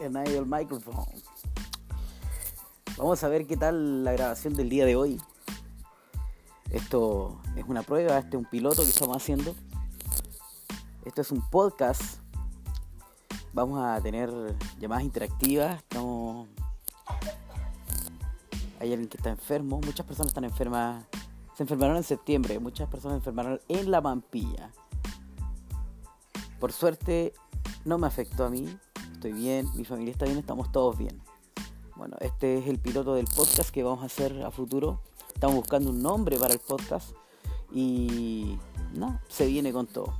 and I microphone. Vamos a ver qué tal la grabación del día de hoy. Esto es una prueba, este es un piloto que estamos haciendo. Esto es un podcast. Vamos a tener llamadas interactivas. Estamos... Hay alguien que está enfermo. Muchas personas están enfermas. Se enfermaron en septiembre. Muchas personas se enfermaron en la Pampilla. Por suerte no me afectó a mí. Estoy bien, mi familia está bien, estamos todos bien. Bueno, este es el piloto del podcast que vamos a hacer a futuro. Estamos buscando un nombre para el podcast y no, se viene con todo.